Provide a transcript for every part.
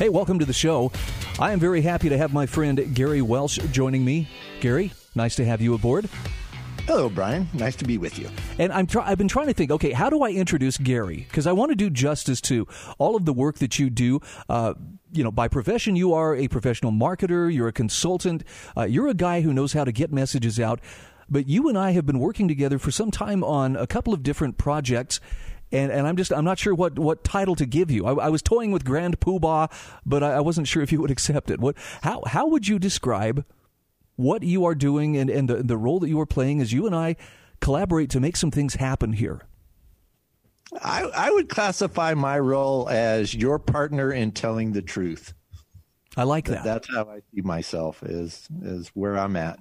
Hey, welcome to the show. I am very happy to have my friend Gary Welch joining me. Gary, nice to have you aboard. Hello, Bryan. Nice to be with you. And I'm try- I've been trying to think. Okay, how do I introduce Gary? Because I want to do justice to all of the work that you do. Uh, you know, by profession, you are a professional marketer. You're a consultant. Uh, you're a guy who knows how to get messages out. But you and I have been working together for some time on a couple of different projects. And, and I'm just I'm not sure what, what title to give you. I, I was toying with Grand Poobah, but I, I wasn't sure if you would accept it. What how how would you describe what you are doing and, and the, the role that you are playing as you and I collaborate to make some things happen here? I, I would classify my role as your partner in telling the truth. I like that. That's how I see myself is is where I'm at.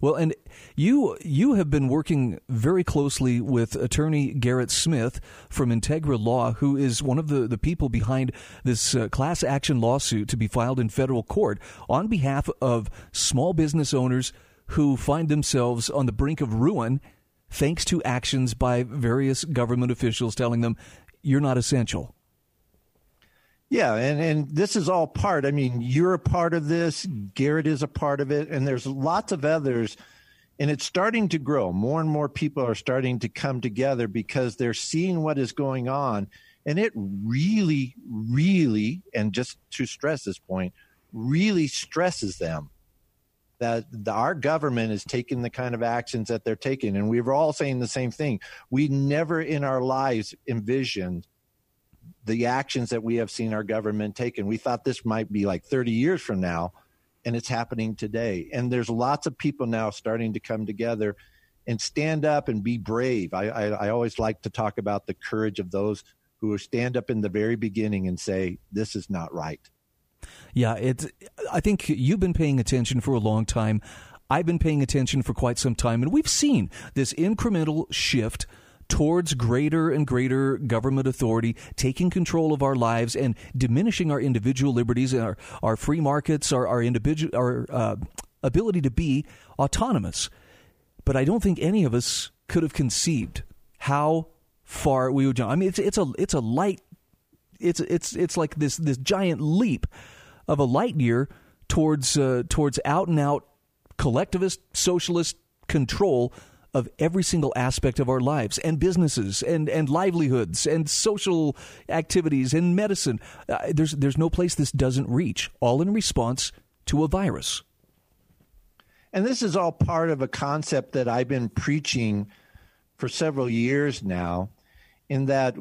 Well, and you you have been working very closely with attorney Garrett Smith from Integra Law, who is one of the, the people behind this uh, class action lawsuit to be filed in federal court on behalf of small business owners who find themselves on the brink of ruin thanks to actions by various government officials telling them you're not essential. Yeah, and, and this is all part. I mean, you're a part of this. Garrett is a part of it, and there's lots of others. And it's starting to grow. More and more people are starting to come together because they're seeing what is going on. And it really, really, and just to stress this point, really stresses them that the, our government is taking the kind of actions that they're taking. And we were all saying the same thing. We never in our lives envisioned the actions that we have seen our government taken. We thought this might be like 30 years from now, and it's happening today. And there's lots of people now starting to come together and stand up and be brave. I, I, I always like to talk about the courage of those who stand up in the very beginning and say, "This is not right." Yeah, it's. I think you've been paying attention for a long time. I've been paying attention for quite some time, and we've seen this incremental shift towards greater and greater government authority taking control of our lives and diminishing our individual liberties and our, our free markets, our, our our uh, ability to be autonomous. But I don't think any of us could have conceived how far we would jump. I mean, it's it's a it's a light, it's it's it's like this this giant leap of a light year towards uh, towards out and out collectivist socialist control of every single aspect of our lives and businesses and, and livelihoods and social activities and medicine. Uh, there's, there's no place this doesn't reach, all in response to a virus. And this is all part of a concept that I've been preaching for several years now, in that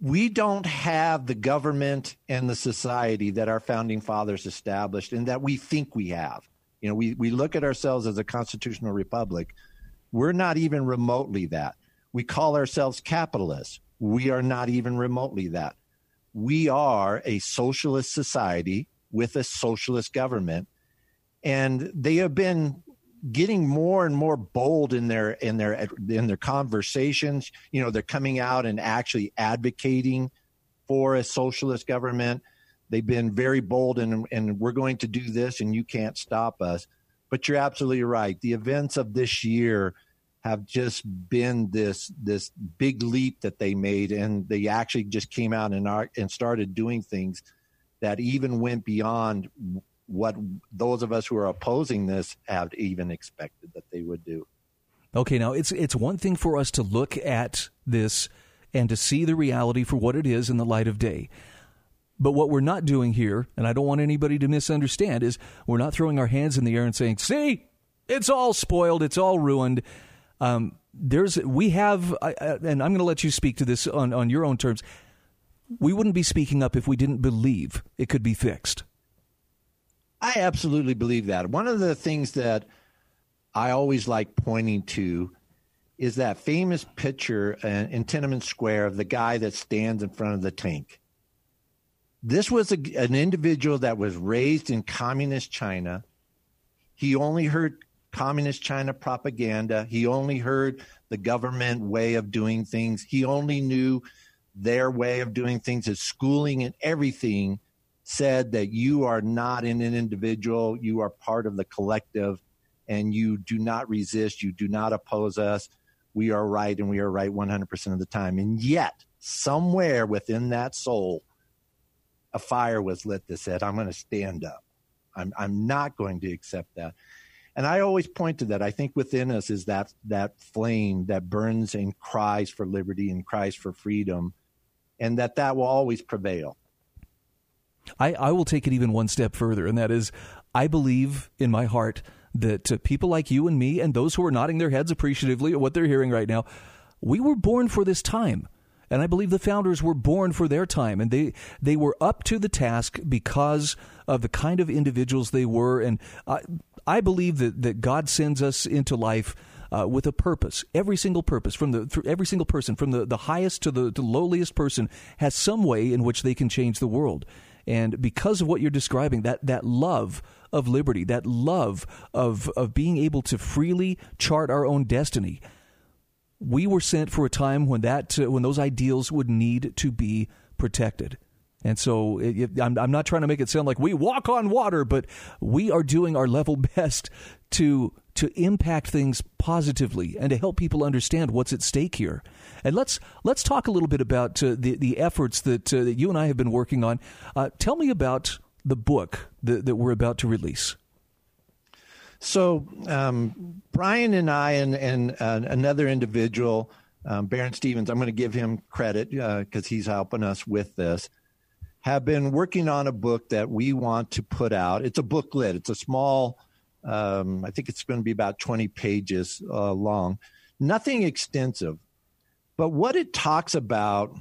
we don't have the government and the society that our founding fathers established and that we think we have. You know, we, we look at ourselves as a constitutional republic. We're not even remotely that. We call ourselves capitalists. We are not even remotely that. We are a socialist society with a socialist government. And they have been getting more and more bold in their in their in their conversations you know they're coming out and actually advocating for a socialist government They've been very bold and, and we're going to do this and you can't stop us. But you're absolutely right. The events of this year have just been this this big leap that they made, and they actually just came out and are, and started doing things that even went beyond what those of us who are opposing this have even expected that they would do. Okay, now it's it's one thing for us to look at this and to see the reality for what it is in the light of day. But what we're not doing here, and I don't want anybody to misunderstand, is we're not throwing our hands in the air and saying, "See, it's all spoiled, it's all ruined." Um, there's we have, and I'm going to let you speak to this on on your own terms. We wouldn't be speaking up if we didn't believe it could be fixed. I absolutely believe that. One of the things that I always like pointing to is that famous picture uh, in Tiananmen Square of the guy that stands in front of the tank This was a, an individual that was raised in communist China. He only heard communist China propaganda. He only heard the government way of doing things. He only knew their way of doing things. His schooling and everything said that you are not an individual, you are part of the collective, and you do not resist, you do not oppose us. We are right and we are right 100% of the time. And yet, somewhere within that soul, a fire was lit that said, I'm going to stand up. I'm, I'm not going to accept that. And I always point to that. I think within us is that that flame that burns and cries for liberty and cries for freedom, and that that will always prevail. I, I will take it even one step further, and that is, I believe in my heart that uh, people like you and me, and those who are nodding their heads appreciatively at what they're hearing right now, we were born for this time. And I believe the founders were born for their time, and they they were up to the task because of the kind of individuals they were. And I, I believe that that God sends us into life. Uh, with a purpose. Every single purpose, from the every single person, from the, the highest to the, the lowliest person, has some way in which they can change the world. And because of what you're describing, that that love of liberty, that love of of being able to freely chart our own destiny, we were sent for a time when that uh, when those ideals would need to be protected. And so it, it, I'm, I'm not trying to make it sound like we walk on water, but we are doing our level best to to impact things positively and to help people understand what's at stake here. And let's let's talk a little bit about uh, the the efforts that uh, that you and I have been working on. Uh, tell me about the book that, that we're about to release. So um, Bryan and I and, and uh, another individual, um, Baron Stevens, I'm going to give him credit because uh, he's helping us with this, have been working on a book that we want to put out. It's a booklet. It's a small, um, I think it's going to be about 20 pages uh, long. Nothing extensive, but what it talks about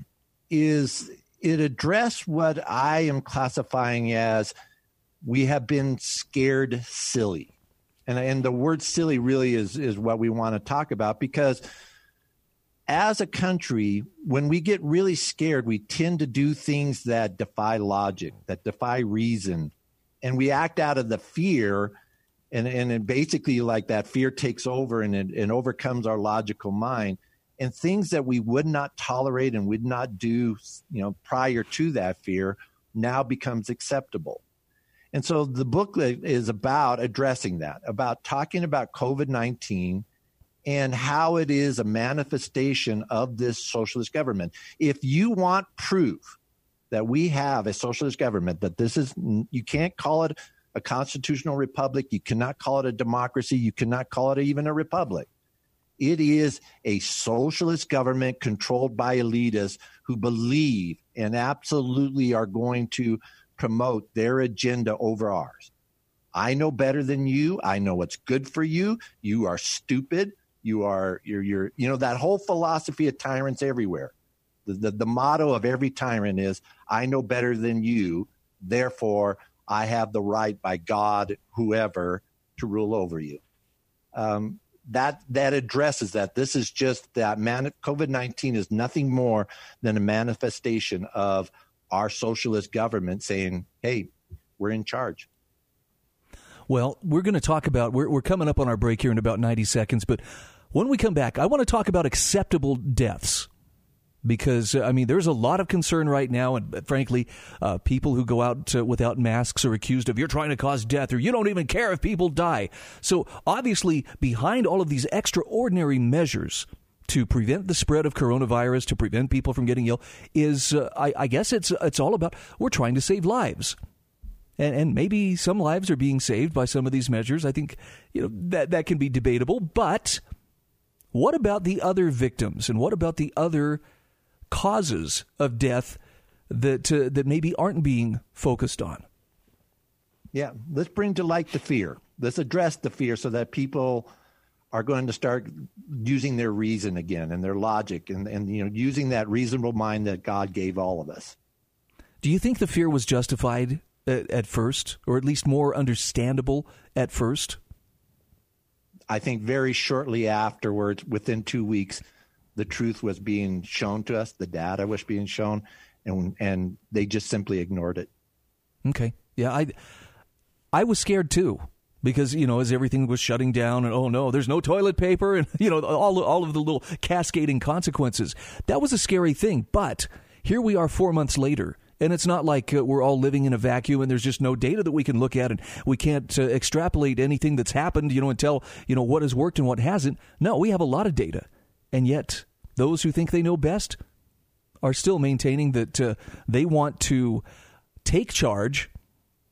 is it addressed what I am classifying as we have been scared silly and and the word silly really is is what we want to talk about because as a country when we get really scared we tend to do things that defy logic that defy reason and we act out of the fear and and basically like that fear takes over and it, and overcomes our logical mind. And things that we would not tolerate and would not do you know prior to that fear now becomes acceptable and so the booklet is about addressing that, about talking about COVID 19 and how it is a manifestation of this socialist government. If you want proof that we have a socialist government, that this is, you can't call it a constitutional republic, you cannot call it a democracy, you cannot call it even a republic. It is a socialist government controlled by elitists who believe and absolutely are going to promote their agenda over ours. I know better than you. I know what's good for you. You are stupid. You are you're you're you know that whole philosophy of tyrants everywhere. The, the, the motto of every tyrant is I know better than you, therefore I have the right by God, whoever, to rule over you. Um, that that addresses that. This is just that man. COVID nineteen is nothing more than a manifestation of our socialist government saying, hey, we're in charge. Well, we're going to talk about, we're, we're coming up on our break here in about 90 seconds, but when we come back, I want to talk about acceptable deaths because I mean, there's a lot of concern right now, and uh, frankly, uh, people who go out uh, without masks are accused of you're trying to cause death or you don't even care if people die. So obviously, behind all of these extraordinary measures to prevent the spread of coronavirus, to prevent people from getting ill, is uh, I, I, guess it's it's all about we're trying to save lives. And, and maybe some lives are being saved by some of these measures. I think you know that that can be debatable. But what about the other victims, and what about the other causes of death that uh, that maybe aren't being focused on? Yeah, let's bring to light the fear. Let's address the fear so that people are going to start using their reason again and their logic and, and you know using that reasonable mind that God gave all of us. Do you think the fear was justified at, at first, or at least more understandable at first? I think very shortly afterwards, within two weeks, the truth was being shown to us, the data was being shown, and and they just simply ignored it. Okay, yeah, I I was scared too because you know as everything was shutting down and oh no there's no toilet paper and you know all all of the little cascading consequences that was a scary thing but here we are 4 months later and it's not like uh, we're all living in a vacuum and there's just no data that we can look at and we can't uh, extrapolate anything that's happened, you know, and tell, you know, what has worked and what hasn't. No, we have a lot of data. And yet, those who think they know best are still maintaining that uh, they want to take charge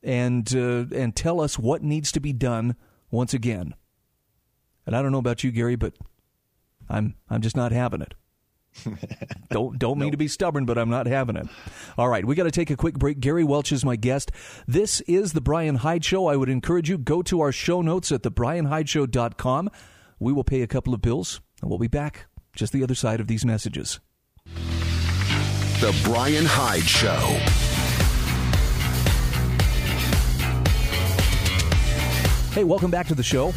and uh, and tell us what needs to be done once again. And I don't know about you, Gary, but I'm I'm just not having it. don't don't mean nope. to be stubborn, but I'm not having it. All right, we got to take a quick break. Gary Welch is my guest. This is the Bryan Hyde Show. I would encourage you go to our show notes at thebryanhydeshow.com. We will pay a couple of bills, and we'll be back just the other side of these messages. The Bryan Hyde Show. Hey, welcome back to the show.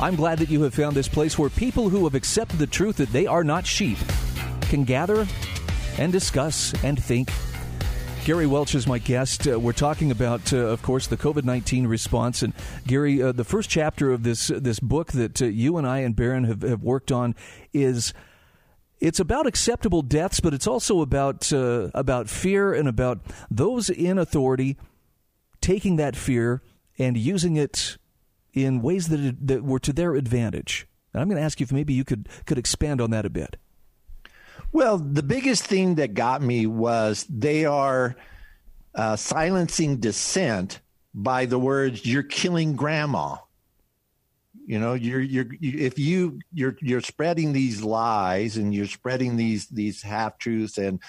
I'm glad that you have found this place where people who have accepted the truth that they are not sheep can gather and discuss and think. Gary Welch is my guest. Uh, we're talking about, uh, of course, the COVID nineteen response. And Gary, uh, the first chapter of this this book that uh, you and I and Baron have, have worked on is it's about acceptable deaths, but it's also about uh, about fear and about those in authority taking that fear and using it in ways that, that were to their advantage. And I'm going to ask you if maybe you could, could expand on that a bit. Well, the biggest thing that got me was they are uh, silencing dissent by the words "you're killing grandma." You know, you're you're you, if you you're you're spreading these lies and you're spreading these these half truths and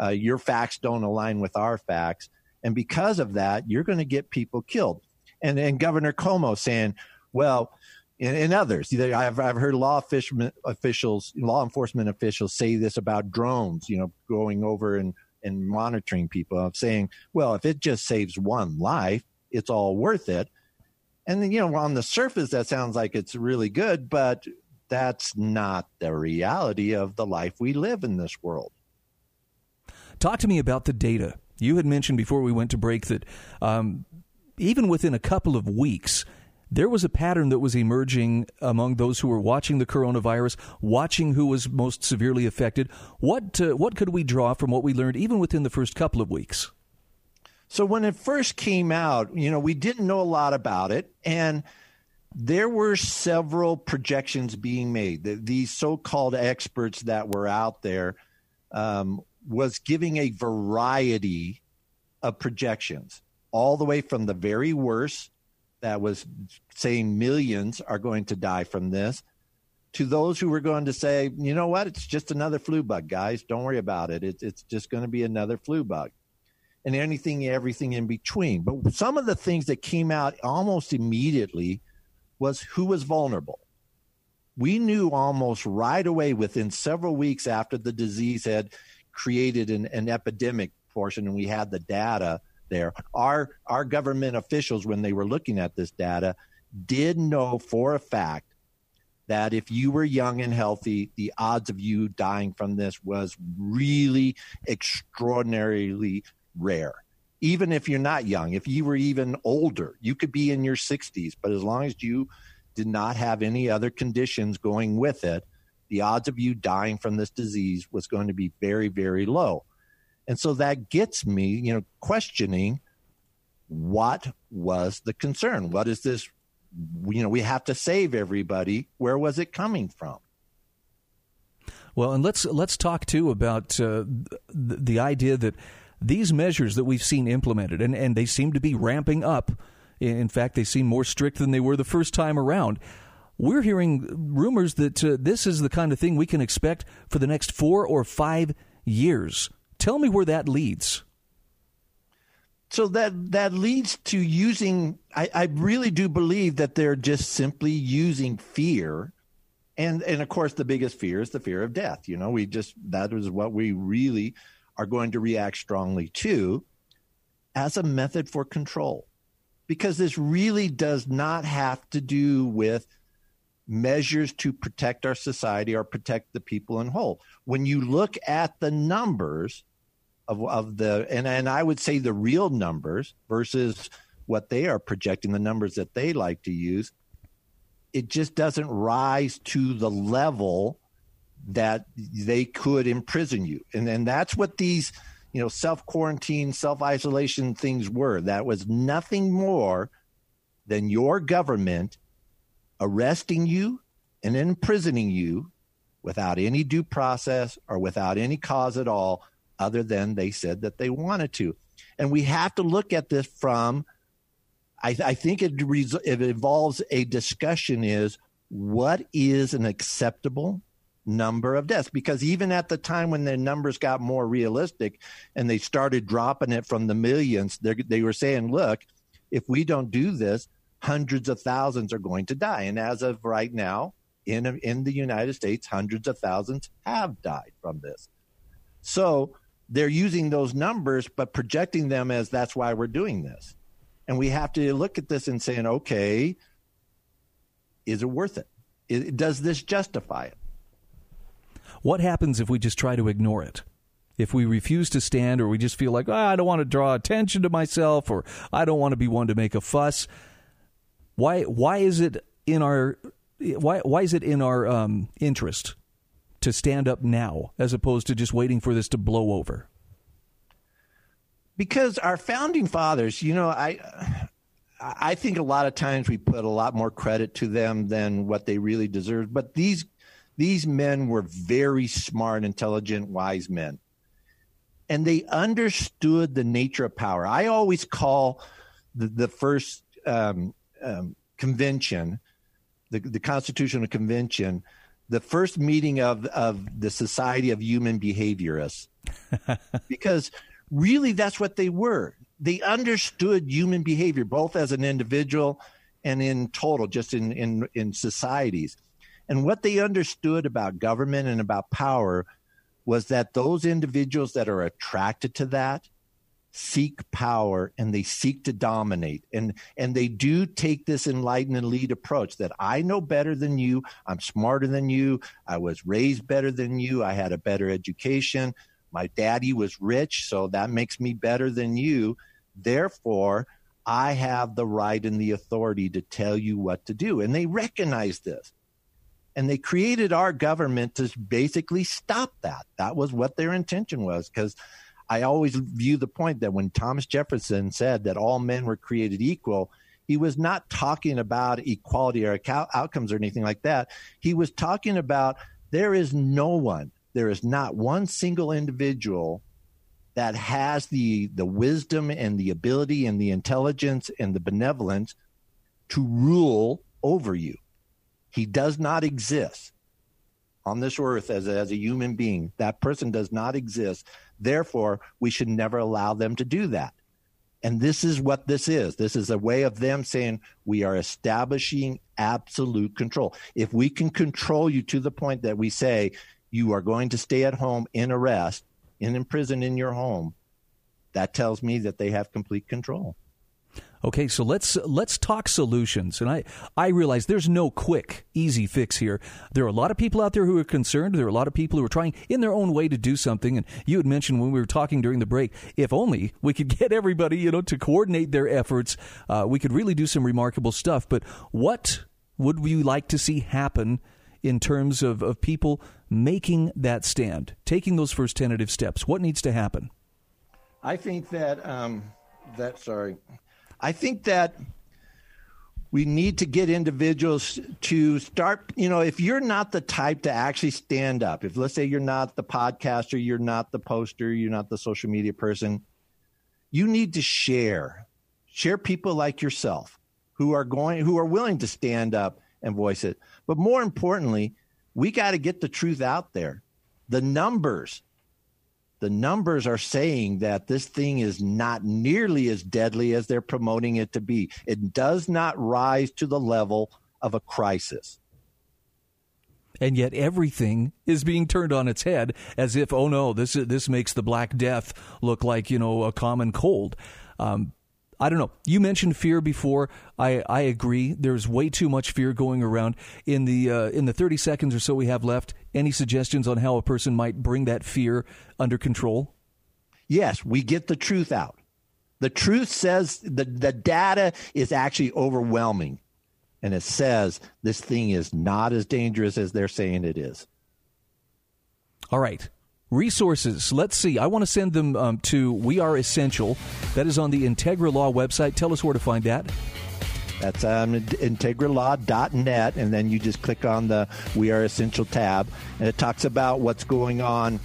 uh, your facts don't align with our facts, and because of that, you're going to get people killed and and Governor Cuomo saying, well. And, and others, I've, I've heard law officials, law enforcement officials say this about drones, you know, going over and, and monitoring people, of saying, well, if it just saves one life, it's all worth it. And then, you know, on the surface, that sounds like it's really good, but that's not the reality of the life we live in this world. Talk to me about the data. You had mentioned before we went to break that um, even within a couple of weeks, there was a pattern that was emerging among those who were watching the coronavirus, watching who was most severely affected. What uh, what could we draw from what we learned even within the first couple of weeks? So when it first came out, you know, we didn't know a lot about it and there were several projections being made. These so-called experts that were out there um, was giving a variety of projections all the way from the very worst that was saying millions are going to die from this to those who were going to say, you know what, it's just another flu bug, guys. Don't worry about it. it it's just going to be another flu bug. And anything, everything in between. But some of the things that came out almost immediately was who was vulnerable. We knew almost right away within several weeks after the disease had created an, an epidemic portion and we had the data there. Our our government officials, when they were looking at this data, did know for a fact that if you were young and healthy, the odds of you dying from this was really extraordinarily rare. Even if you're not young, if you were even older, you could be in your 60s, but as long as you did not have any other conditions going with it, the odds of you dying from this disease was going to be very, very low. And so that gets me, you know, questioning what was the concern? What is this? You know, we have to save everybody. Where was it coming from? Well, and let's let's talk too about uh, the, the idea that these measures that we've seen implemented, and, and they seem to be ramping up. In fact, they seem more strict than they were the first time around. We're hearing rumors that uh, this is the kind of thing we can expect for the next four or five years. Tell me where that leads. So that that leads to using. I, I really do believe that they're just simply using fear, and and of course the biggest fear is the fear of death. You know, we just that is what we really are going to react strongly to as a method for control, because this really does not have to do with measures to protect our society or protect the people in whole. When you look at the numbers of, of the, and, and I would say the real numbers versus what they are projecting, the numbers that they like to use, it just doesn't rise to the level that they could imprison you. And and that's what these, you know, self quarantine, self isolation things were. That was nothing more than your government arresting you and imprisoning you without any due process or without any cause at all, other than they said that they wanted to. And we have to look at this from, I, I think it, it involves a discussion is what is an acceptable number of deaths? Because even at the time when the numbers got more realistic and they started dropping it from the millions they were saying look if we don't do this hundreds of thousands are going to die. And as of right now in in the United States hundreds of thousands have died from this. So they're using those numbers but projecting them as that's why we're doing this. And we have to look at this and saying okay is it worth it, does this justify it? What happens if we just try to ignore it? If we refuse to stand or we just feel like, oh, I don't want to draw attention to myself or I don't want to be one to make a fuss, why why is it in our why why is it in our um, interest to stand up now as opposed to just waiting for this to blow over? Because our founding fathers, you know, I I think a lot of times we put a lot more credit to them than what they really deserve. But these these men were very smart, intelligent, wise men. And they understood the nature of power. I always call the, the first um, um, convention, the, the Constitutional Convention, the first meeting of, of the Society of Human Behaviorists. because really that's what they were. They understood human behavior, both as an individual and in total, just in, in, in societies. And what they understood about government and about power was that those individuals that are attracted to that seek power and they seek to dominate. And and they do take this enlighten and lead approach that I know better than you. I'm smarter than you. I was raised better than you. I had a better education. My daddy was rich so that makes me better than you. Therefore I have the right and the authority to tell you what to do. And they recognize this. And they created our government to basically stop that. That was what their intention was. Because I always view the point that when Thomas Jefferson said that all men were created equal, he was not talking about equality or outcomes or anything like that. He was talking about there is no one, there is not one single individual that has the the wisdom and the ability and the intelligence and the benevolence to rule over you. He does not exist on this earth as as a human being. That person does not exist. Therefore, we should never allow them to do that. And this is what this is. This is a way of them saying we are establishing absolute control. If we can control you to the point that we say you are going to stay at home in arrest, in, in prison in your home, that tells me that they have complete control. Okay, so let's let's talk solutions. And I I realize there's no quick easy fix here. There are a lot of people out there who are concerned. There are a lot of people who are trying in their own way to do something. And you had mentioned when we were talking during the break, if only we could get everybody, you know, to coordinate their efforts, uh, we could really do some remarkable stuff. But what would we like to see happen in terms of, of people making that stand, taking those first tentative steps? What needs to happen? I think that um, that sorry I think that we need to get individuals to start you know if you're not the type to actually stand up if let's say you're not the podcaster you're not the poster you're not the social media person you need to share. Share people like yourself who are going who are willing to stand up and voice it. But more importantly we got to get the truth out there. The numbers the numbers are saying that this thing is not nearly as deadly as they're promoting it to be. It does not rise to the level of a crisis. And yet everything is being turned on its head as if, oh no, this this makes the Black Death look like you know a common cold. Um, I don't know. You mentioned fear before. I, I agree. There's way too much fear going around. In the uh, in the 30 seconds or so we have left, any suggestions on how a person might bring that fear under control? Yes, we get the truth out. The truth says the, the data is actually overwhelming. And it says this thing is not as dangerous as they're saying it is. All right. Resources. Let's see. I want to send them um, to We Are Essential. That is on the Integra Law website. Tell us where to find that. That's um, integralaw.net, and then you just click on the We Are Essential tab, and it talks about what's going on.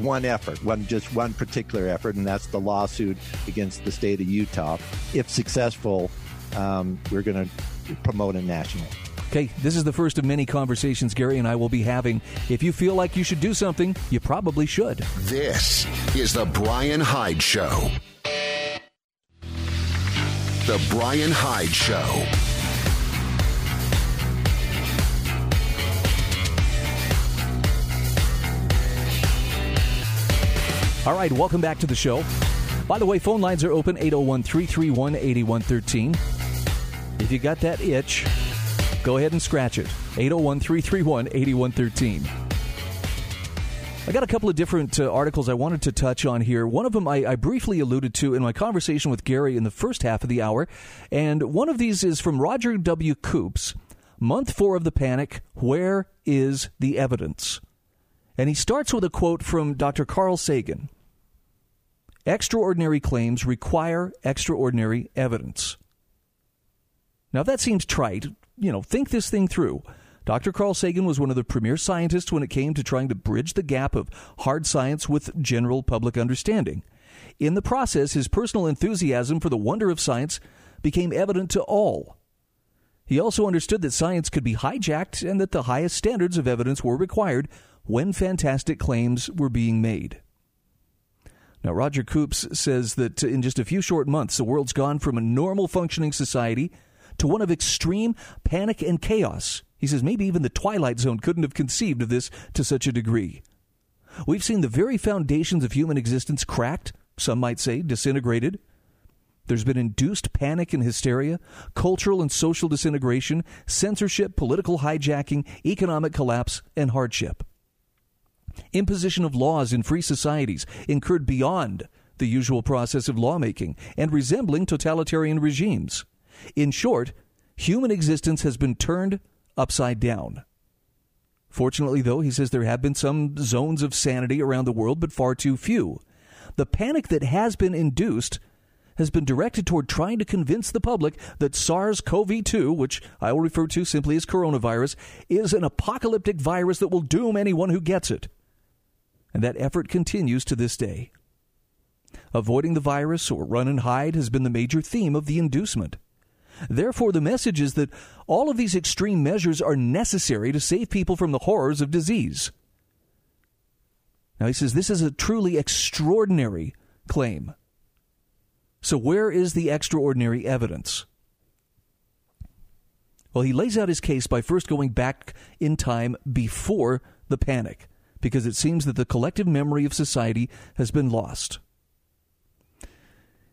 One effort, one just one particular effort, and that's the lawsuit against the state of Utah. If successful, um, we're going to promote it nationally. Okay, this is the first of many conversations Gary and I will be having. If you feel like you should do something, you probably should. This is The Bryan Hyde Show. The Bryan Hyde Show. All right, welcome back to the show. By the way, phone lines are open 801 331 8113. If you got that itch, Go ahead and scratch it. 801 331 8113. I got a couple of different uh, articles I wanted to touch on here. One of them I, I, briefly alluded to in my conversation with Gary in the first half of the hour. And one of these is from Roger W. Koops, Month Four of the Panic Where is the Evidence? And he starts with a quote from Dr. Carl Sagan Extraordinary claims require extraordinary evidence. Now, that seems trite you know, think this thing through. Dr. Carl Sagan was one of the premier scientists when it came to trying to bridge the gap of hard science with general public understanding. In the process, his personal enthusiasm for the wonder of science became evident to all. He also understood that science could be hijacked and that the highest standards of evidence were required when fantastic claims were being made. Now, Roger Koops says that in just a few short months, the world's gone from a normal functioning society to one of extreme panic and chaos. He says maybe even the Twilight Zone couldn't have conceived of this to such a degree. We've seen the very foundations of human existence cracked, some might say disintegrated. There's been induced panic and hysteria, cultural and social disintegration, censorship, political hijacking, economic collapse, and hardship. Imposition of laws in free societies incurred beyond the usual process of lawmaking and resembling totalitarian regimes. In short, human existence has been turned upside down. Fortunately, though, he says there have been some zones of sanity around the world, but far too few. The panic that has been induced has been directed toward trying to convince the public that SARS CoV 2, which I will refer to simply as coronavirus, is an apocalyptic virus that will doom anyone who gets it. And that effort continues to this day. Avoiding the virus or run and hide has been the major theme of the inducement. Therefore, the message is that all of these extreme measures are necessary to save people from the horrors of disease. Now, he says this is a truly extraordinary claim. So, where is the extraordinary evidence? Well, he lays out his case by first going back in time before the panic, because it seems that the collective memory of society has been lost.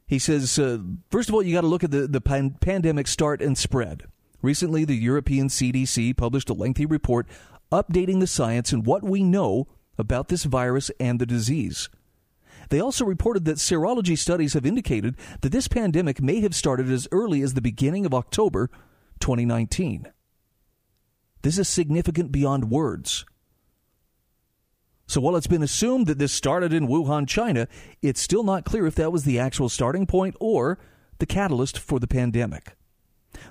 He says, uh, first of all, you got to look at the, the pan- pandemic start and spread. Recently, the European CDC published a lengthy report updating the science and what we know about this virus and the disease. They also reported that serology studies have indicated that this pandemic may have started as early as the beginning of October 2019. This is significant beyond words. So while it's been assumed that this started in Wuhan, China, it's still not clear if that was the actual starting point or the catalyst for the pandemic.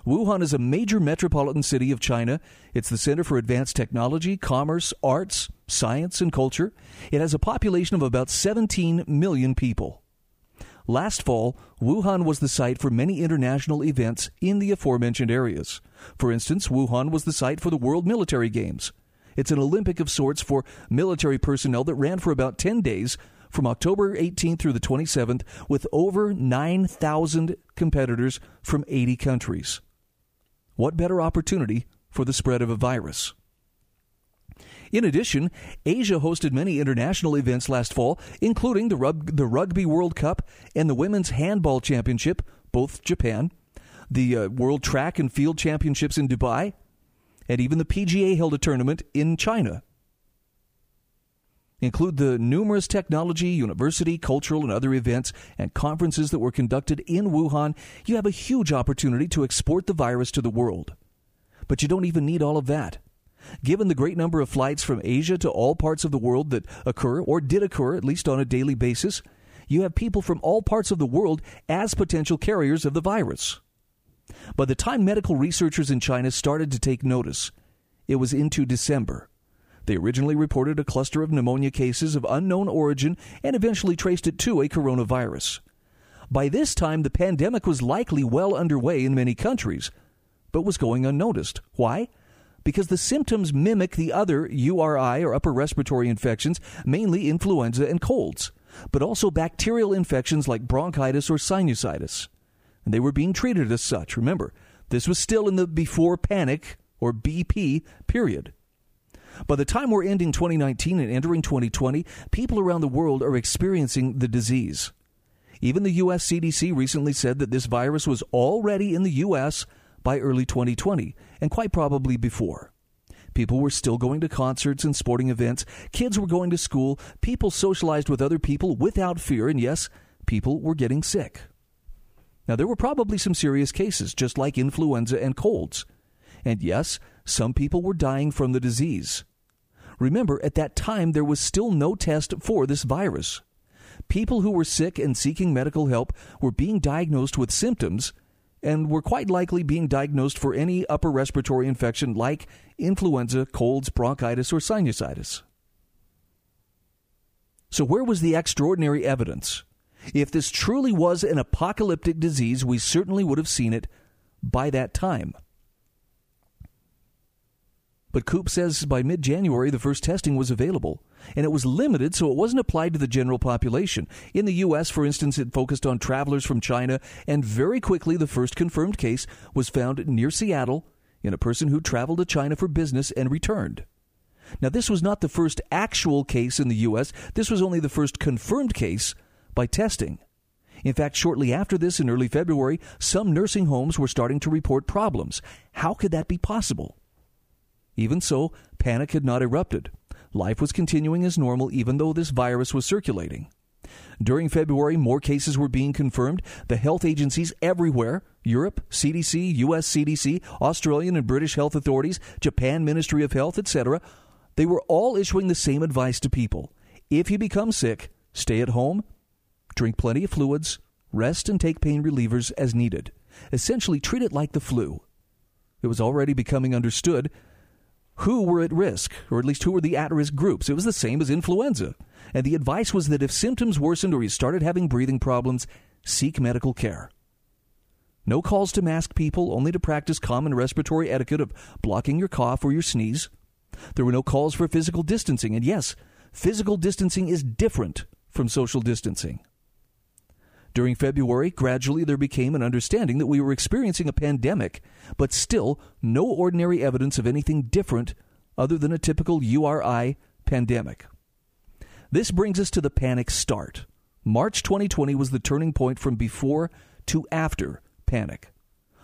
Wuhan is a major metropolitan city of China. It's the center for advanced technology, commerce, arts, science, and culture. It has a population of about 17 million people. Last fall, Wuhan was the site for many international events in the aforementioned areas. For instance, Wuhan was the site for the World Military Games. It's an Olympic of sorts for military personnel that ran for about 10 days from October 18th through the 27th with over 9,000 competitors from 80 countries. What better opportunity for the spread of a virus? In addition, Asia hosted many international events last fall, including the, Rug- the Rugby World Cup and the Women's Handball Championship, both Japan, the uh, World Track and Field Championships in Dubai, and even the PGA held a tournament in China. Include the numerous technology, university, cultural, and other events and conferences that were conducted in Wuhan, you have a huge opportunity to export the virus to the world. But you don't even need all of that. Given the great number of flights from Asia to all parts of the world that occur, or did occur at least on a daily basis, you have people from all parts of the world as potential carriers of the virus. By the time medical researchers in China started to take notice, it was into December. They originally reported a cluster of pneumonia cases of unknown origin and eventually traced it to a coronavirus. By this time, the pandemic was likely well underway in many countries, but was going unnoticed. Why? Because the symptoms mimic the other URI or upper respiratory infections, mainly influenza and colds, but also bacterial infections like bronchitis or sinusitis. And they were being treated as such. Remember, this was still in the before panic or BP period. By the time we're ending 2019 and entering 2020, people around the world are experiencing the disease. Even the U.S. CDC recently said that this virus was already in the U.S. by early 2020, and quite probably before. People were still going to concerts and sporting events, kids were going to school, people socialized with other people without fear, and yes, people were getting sick. Now, there were probably some serious cases, just like influenza and colds. And yes, some people were dying from the disease. Remember, at that time, there was still no test for this virus. People who were sick and seeking medical help were being diagnosed with symptoms and were quite likely being diagnosed for any upper respiratory infection like influenza, colds, bronchitis, or sinusitis. So, where was the extraordinary evidence? If this truly was an apocalyptic disease, we certainly would have seen it by that time. But Koops says by mid January, the first testing was available, and it was limited, so it wasn't applied to the general population. In the U.S., for instance, it focused on travelers from China, and very quickly, the first confirmed case was found near Seattle in a person who traveled to China for business and returned. Now, this was not the first actual case in the U.S., this was only the first confirmed case by testing. In fact, shortly after this, in early February, some nursing homes were starting to report problems. How could that be possible? Even so, panic had not erupted. Life was continuing as normal even though this virus was circulating. During February, more cases were being confirmed. The health agencies everywhere Europe, CDC, US CDC, Australian and British health authorities, Japan Ministry of Health, etc. They were all issuing the same advice to people. If you become sick, stay at home, drink plenty of fluids, rest, and take pain relievers as needed. Essentially, treat it like the flu. It was already becoming understood who were at risk, or at least who were the at risk groups. It was the same as influenza. And the advice was that if symptoms worsened or you started having breathing problems, seek medical care. No calls to mask people, only to practice common respiratory etiquette of blocking your cough or your sneeze. There were no calls for physical distancing. And yes, physical distancing is different from social distancing. During February, gradually there became an understanding that we were experiencing a pandemic, but still no ordinary evidence of anything different other than a typical URI pandemic. This brings us to the panic start. March 2020 was the turning point from before to after panic.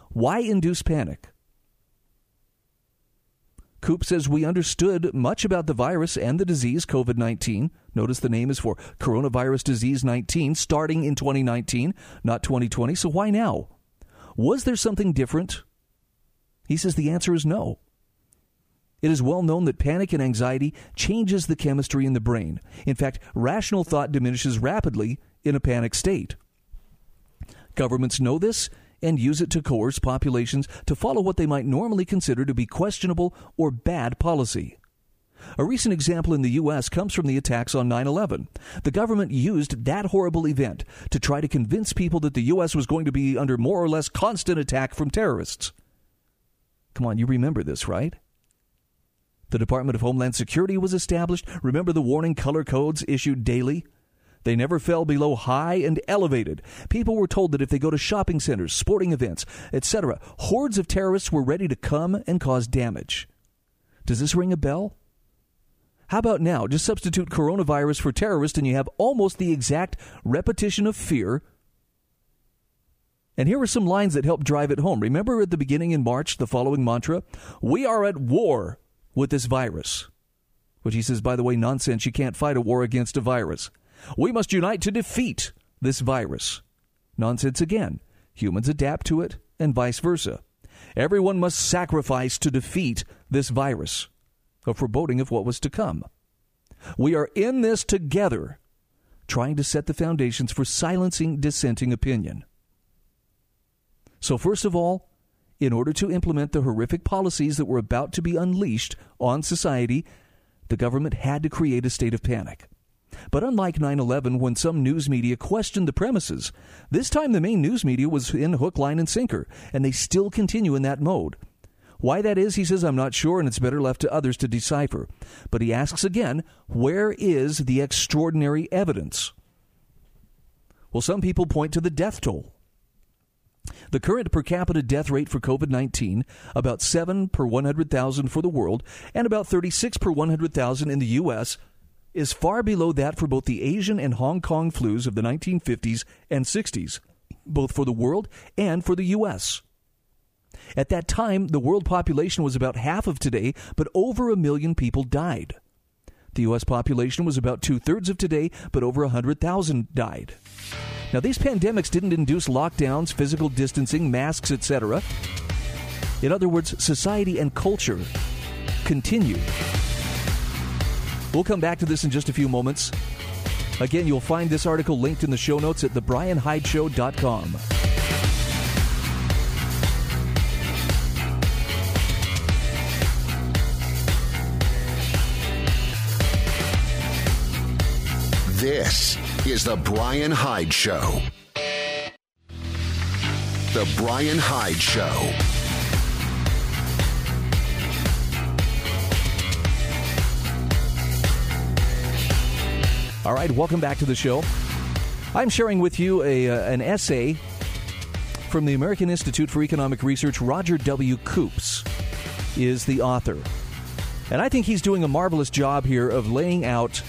Why induce panic? Koops says we understood much about the virus and the disease COVID 19. Notice the name is for coronavirus disease 19, starting in 2019, not 2020. So why now? Was there something different? He says the answer is no. It is well known that panic and anxiety changes the chemistry in the brain. In fact, rational thought diminishes rapidly in a panic state. Governments know this and use it to coerce populations to follow what they might normally consider to be questionable or bad policy. A recent example in the U.S. comes from the attacks on 9 11. The government used that horrible event to try to convince people that the U.S. was going to be under more or less constant attack from terrorists. Come on, you remember this, right? The Department of Homeland Security was established. Remember the warning color codes issued daily? They never fell below high and elevated. People were told that if they go to shopping centers, sporting events, etc., hordes of terrorists were ready to come and cause damage. Does this ring a bell? How about now? Just substitute coronavirus for terrorist and you have almost the exact repetition of fear And here are some lines that help drive it home. Remember at the beginning in March, the following mantra? We are at war with this virus. Which he says, by the way, nonsense. You can't fight a war against a virus. We must unite to defeat this virus. Nonsense again. Humans adapt to it, and vice versa. Everyone must sacrifice to defeat this virus. A foreboding of what was to come. We are in this together, trying to set the foundations for silencing dissenting opinion. So, first of all, in order to implement the horrific policies that were about to be unleashed on society, the government had to create a state of panic. But unlike 9 11, when some news media questioned the premises, this time the main news media was in hook, line, and sinker, and they still continue in that mode. Why that is, he says, I'm not sure, and it's better left to others to decipher. But he asks again, where is the extraordinary evidence? Well, some people point to the death toll. The current per capita death rate for COVID 19, about 7 per 100,000 for the world, and about 36 per 100,000 in the U.S., is far below that for both the Asian and Hong Kong flus of the 1950s and 60s, both for the world and for the U.S. At that time, the world population was about half of today, but over a million people died. The U.S. population was about two thirds of today, but over 100,000 died. Now, these pandemics didn't induce lockdowns, physical distancing, masks, etc. In other words, society and culture continued. We'll come back to this in just a few moments. Again, you'll find this article linked in the show notes at thebryanhydeshow.com. This is The Bryan Hyde Show. The Bryan Hyde Show. All right, welcome back to the show. I'm sharing with you a, uh, an essay from the American Institute for Economic Research. Roger W. Koops is the author. And I think he's doing a marvelous job here of laying out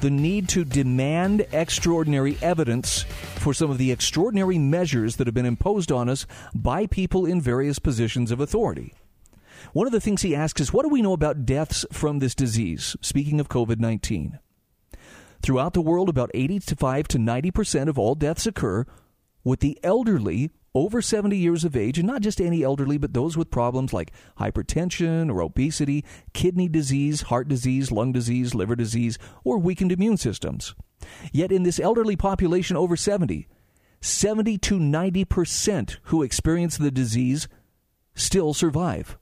the need to demand extraordinary evidence for some of the extraordinary measures that have been imposed on us by people in various positions of authority. One of the things he asks is what do we know about deaths from this disease? Speaking of COVID 19. Throughout the world, about 85 to 90 percent of all deaths occur with the elderly over 70 years of age, and not just any elderly, but those with problems like hypertension or obesity, kidney disease, heart disease, lung disease, liver disease, or weakened immune systems. Yet in this elderly population over 70, 70 to 90 percent who experience the disease still survive.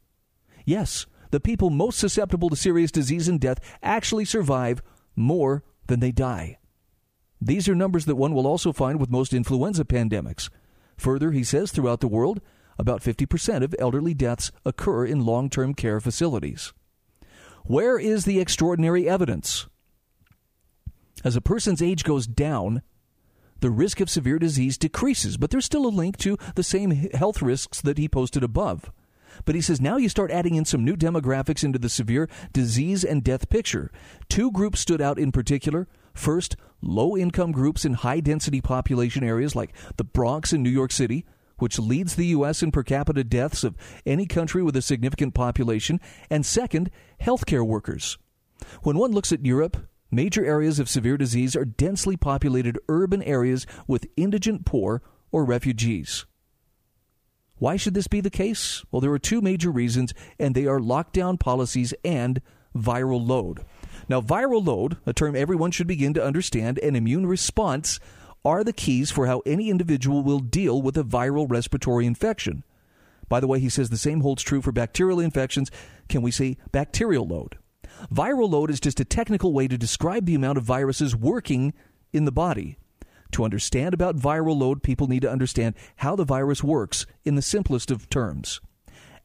Yes, the people most susceptible to serious disease and death actually survive more than they die. These are numbers that one will also find with most influenza pandemics. Further, he says throughout the world, about 50% of elderly deaths occur in long term care facilities. Where is the extraordinary evidence? As a person's age goes down, the risk of severe disease decreases, but there's still a link to the same health risks that he posted above. But he says now you start adding in some new demographics into the severe disease and death picture. Two groups stood out in particular First, low income groups in high density population areas like the Bronx in New York City, which leads the U.S. in per capita deaths of any country with a significant population. And second, healthcare workers. When one looks at Europe, major areas of severe disease are densely populated urban areas with indigent poor or refugees. Why should this be the case? Well, there are two major reasons, and they are lockdown policies and viral load. Now, viral load, a term everyone should begin to understand, and immune response are the keys for how any individual will deal with a viral respiratory infection. By the way, he says the same holds true for bacterial infections. Can we say bacterial load? Viral load is just a technical way to describe the amount of viruses working in the body. To understand about viral load, people need to understand how the virus works in the simplest of terms.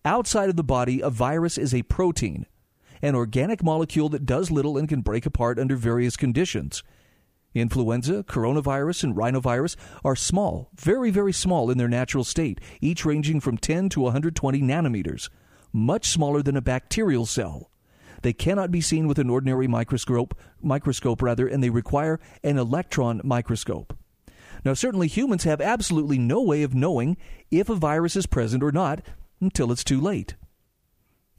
Outside of the body, a virus is a protein an organic molecule that does little and can break apart under various conditions. Influenza, coronavirus, and rhinovirus are small, very, very small in their natural state, each ranging from 10 to 120 nanometers, much smaller than a bacterial cell. They cannot be seen with an ordinary microscope, microscope rather, and they require an electron microscope. Now, certainly humans have absolutely no way of knowing if a virus is present or not until it's too late.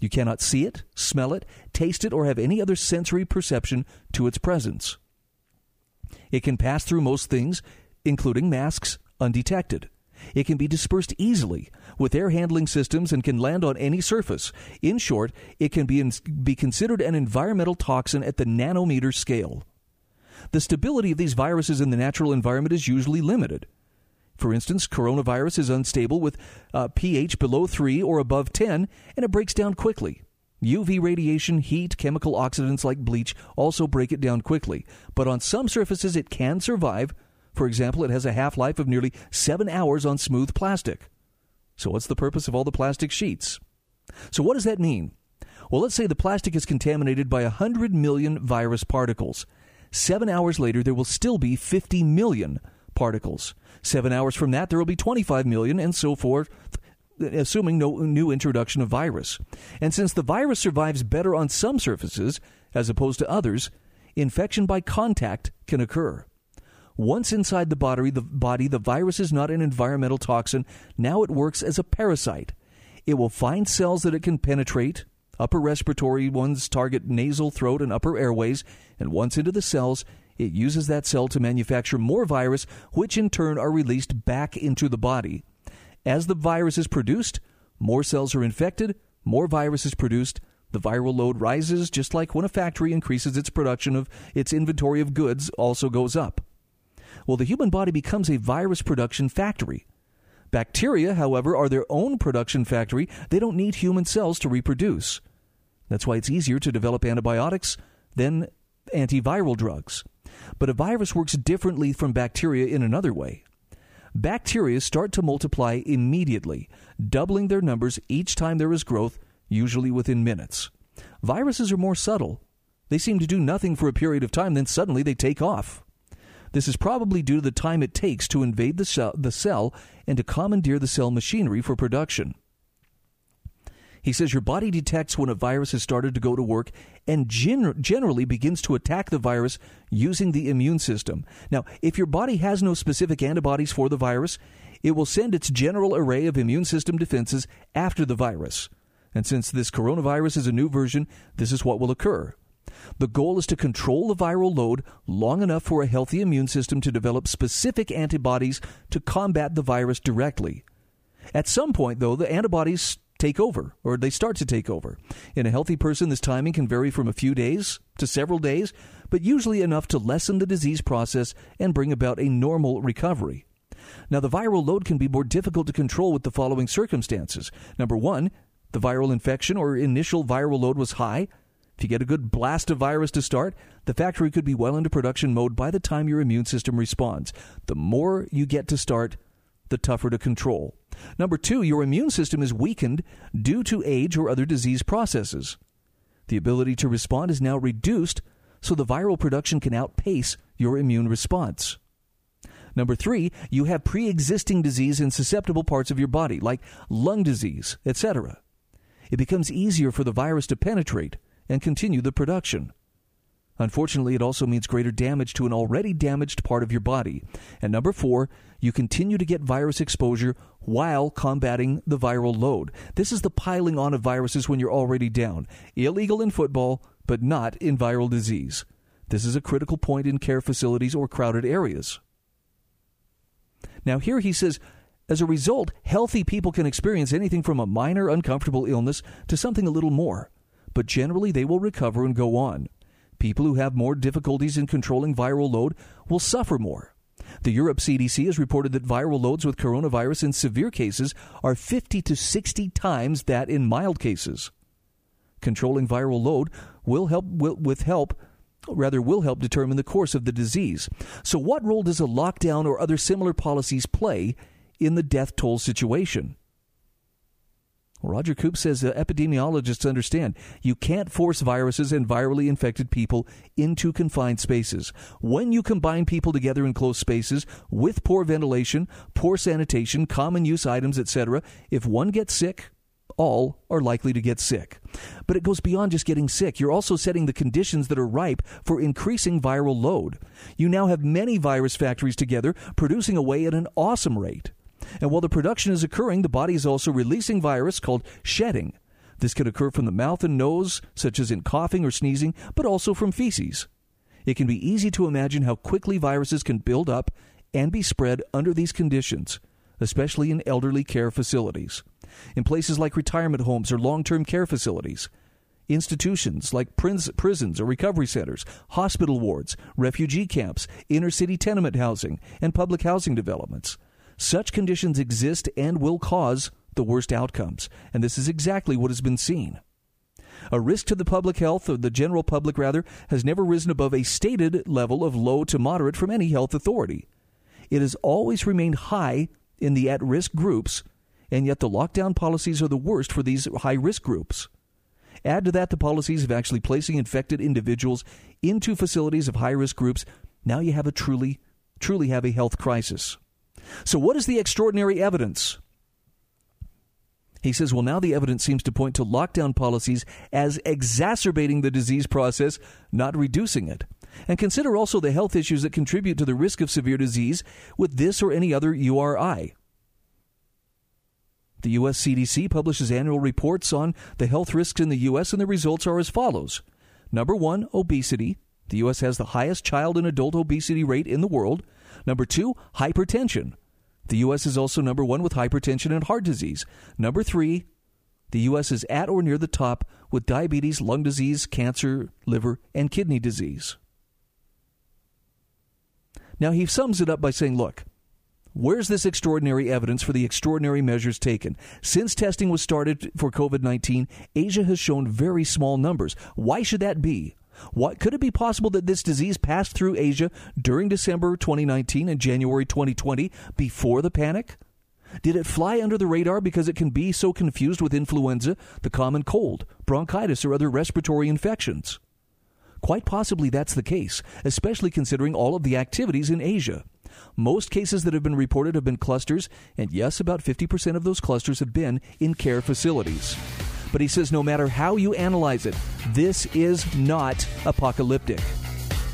You cannot see it, smell it, taste it, or have any other sensory perception to its presence. It can pass through most things, including masks, undetected. It can be dispersed easily with air handling systems and can land on any surface. In short, it can be, in, be considered an environmental toxin at the nanometer scale. The stability of these viruses in the natural environment is usually limited. For instance, coronavirus is unstable with uh, pH below 3 or above 10, and it breaks down quickly. UV radiation, heat, chemical oxidants like bleach also break it down quickly. But on some surfaces, it can survive. For example, it has a half life of nearly seven hours on smooth plastic. So, what's the purpose of all the plastic sheets? So, what does that mean? Well, let's say the plastic is contaminated by 100 million virus particles. Seven hours later, there will still be 50 million particles. Seven hours from that, there will be 25 million, and so forth, assuming no new introduction of virus. And since the virus survives better on some surfaces as opposed to others, infection by contact can occur. Once inside the body, the body, the virus is not an environmental toxin. Now it works as a parasite. It will find cells that it can penetrate. Upper respiratory ones target nasal, throat, and upper airways. And once into the cells, it uses that cell to manufacture more virus, which in turn are released back into the body. As the virus is produced, more cells are infected, more virus is produced, the viral load rises just like when a factory increases its production of its inventory of goods also goes up. Well, the human body becomes a virus production factory. Bacteria, however, are their own production factory. They don't need human cells to reproduce. That's why it's easier to develop antibiotics than antiviral drugs. But a virus works differently from bacteria in another way. Bacteria start to multiply immediately, doubling their numbers each time there is growth, usually within minutes. Viruses are more subtle. They seem to do nothing for a period of time, then suddenly they take off. This is probably due to the time it takes to invade the cell, the cell and to commandeer the cell machinery for production. He says your body detects when a virus has started to go to work and gen- generally begins to attack the virus using the immune system. Now, if your body has no specific antibodies for the virus, it will send its general array of immune system defenses after the virus. And since this coronavirus is a new version, this is what will occur. The goal is to control the viral load long enough for a healthy immune system to develop specific antibodies to combat the virus directly. At some point, though, the antibodies take over, or they start to take over. In a healthy person, this timing can vary from a few days to several days, but usually enough to lessen the disease process and bring about a normal recovery. Now, the viral load can be more difficult to control with the following circumstances. Number one, the viral infection or initial viral load was high. If you get a good blast of virus to start, the factory could be well into production mode by the time your immune system responds. The more you get to start, the tougher to control. Number two, your immune system is weakened due to age or other disease processes. The ability to respond is now reduced, so the viral production can outpace your immune response. Number three, you have pre existing disease in susceptible parts of your body, like lung disease, etc. It becomes easier for the virus to penetrate and continue the production. Unfortunately, it also means greater damage to an already damaged part of your body. And number four, you continue to get virus exposure while combating the viral load. This is the piling on of viruses when you're already down. Illegal in football, but not in viral disease. This is a critical point in care facilities or crowded areas. Now, here he says, as a result, healthy people can experience anything from a minor uncomfortable illness to something a little more, but generally they will recover and go on. People who have more difficulties in controlling viral load will suffer more. The Europe CDC has reported that viral loads with coronavirus in severe cases are 50 to 60 times that in mild cases. Controlling viral load will help will, with help rather will help determine the course of the disease. So what role does a lockdown or other similar policies play in the death toll situation? Roger Koops says uh, epidemiologists understand you can't force viruses and virally infected people into confined spaces. When you combine people together in close spaces with poor ventilation, poor sanitation, common use items, etc., if one gets sick, all are likely to get sick. But it goes beyond just getting sick. You're also setting the conditions that are ripe for increasing viral load. You now have many virus factories together producing away at an awesome rate. And while the production is occurring, the body is also releasing virus called shedding. This can occur from the mouth and nose, such as in coughing or sneezing, but also from feces. It can be easy to imagine how quickly viruses can build up and be spread under these conditions, especially in elderly care facilities in places like retirement homes or long term care facilities, institutions like prisons or recovery centers, hospital wards, refugee camps, inner city tenement housing, and public housing developments. Such conditions exist and will cause the worst outcomes, and this is exactly what has been seen. A risk to the public health, or the general public rather, has never risen above a stated level of low to moderate from any health authority. It has always remained high in the at risk groups and yet the lockdown policies are the worst for these high risk groups. Add to that the policies of actually placing infected individuals into facilities of high risk groups. Now you have a truly, truly have a health crisis. So, what is the extraordinary evidence? He says, well, now the evidence seems to point to lockdown policies as exacerbating the disease process, not reducing it. And consider also the health issues that contribute to the risk of severe disease with this or any other URI. The U.S. CDC publishes annual reports on the health risks in the U.S., and the results are as follows. Number one, obesity. The U.S. has the highest child and adult obesity rate in the world. Number two, hypertension. The U.S. is also number one with hypertension and heart disease. Number three, the U.S. is at or near the top with diabetes, lung disease, cancer, liver, and kidney disease. Now, he sums it up by saying, look, Where's this extraordinary evidence for the extraordinary measures taken? Since testing was started for COVID 19, Asia has shown very small numbers. Why should that be? What, could it be possible that this disease passed through Asia during December 2019 and January 2020 before the panic? Did it fly under the radar because it can be so confused with influenza, the common cold, bronchitis, or other respiratory infections? Quite possibly that's the case, especially considering all of the activities in Asia. Most cases that have been reported have been clusters, and yes, about 50% of those clusters have been in care facilities. But he says no matter how you analyze it, this is not apocalyptic.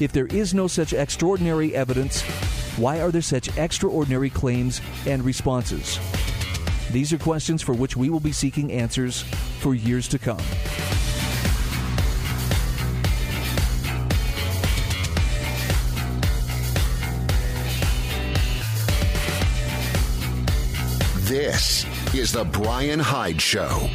If there is no such extraordinary evidence, why are there such extraordinary claims and responses? These are questions for which we will be seeking answers for years to come. This is the Bryan Hyde Show.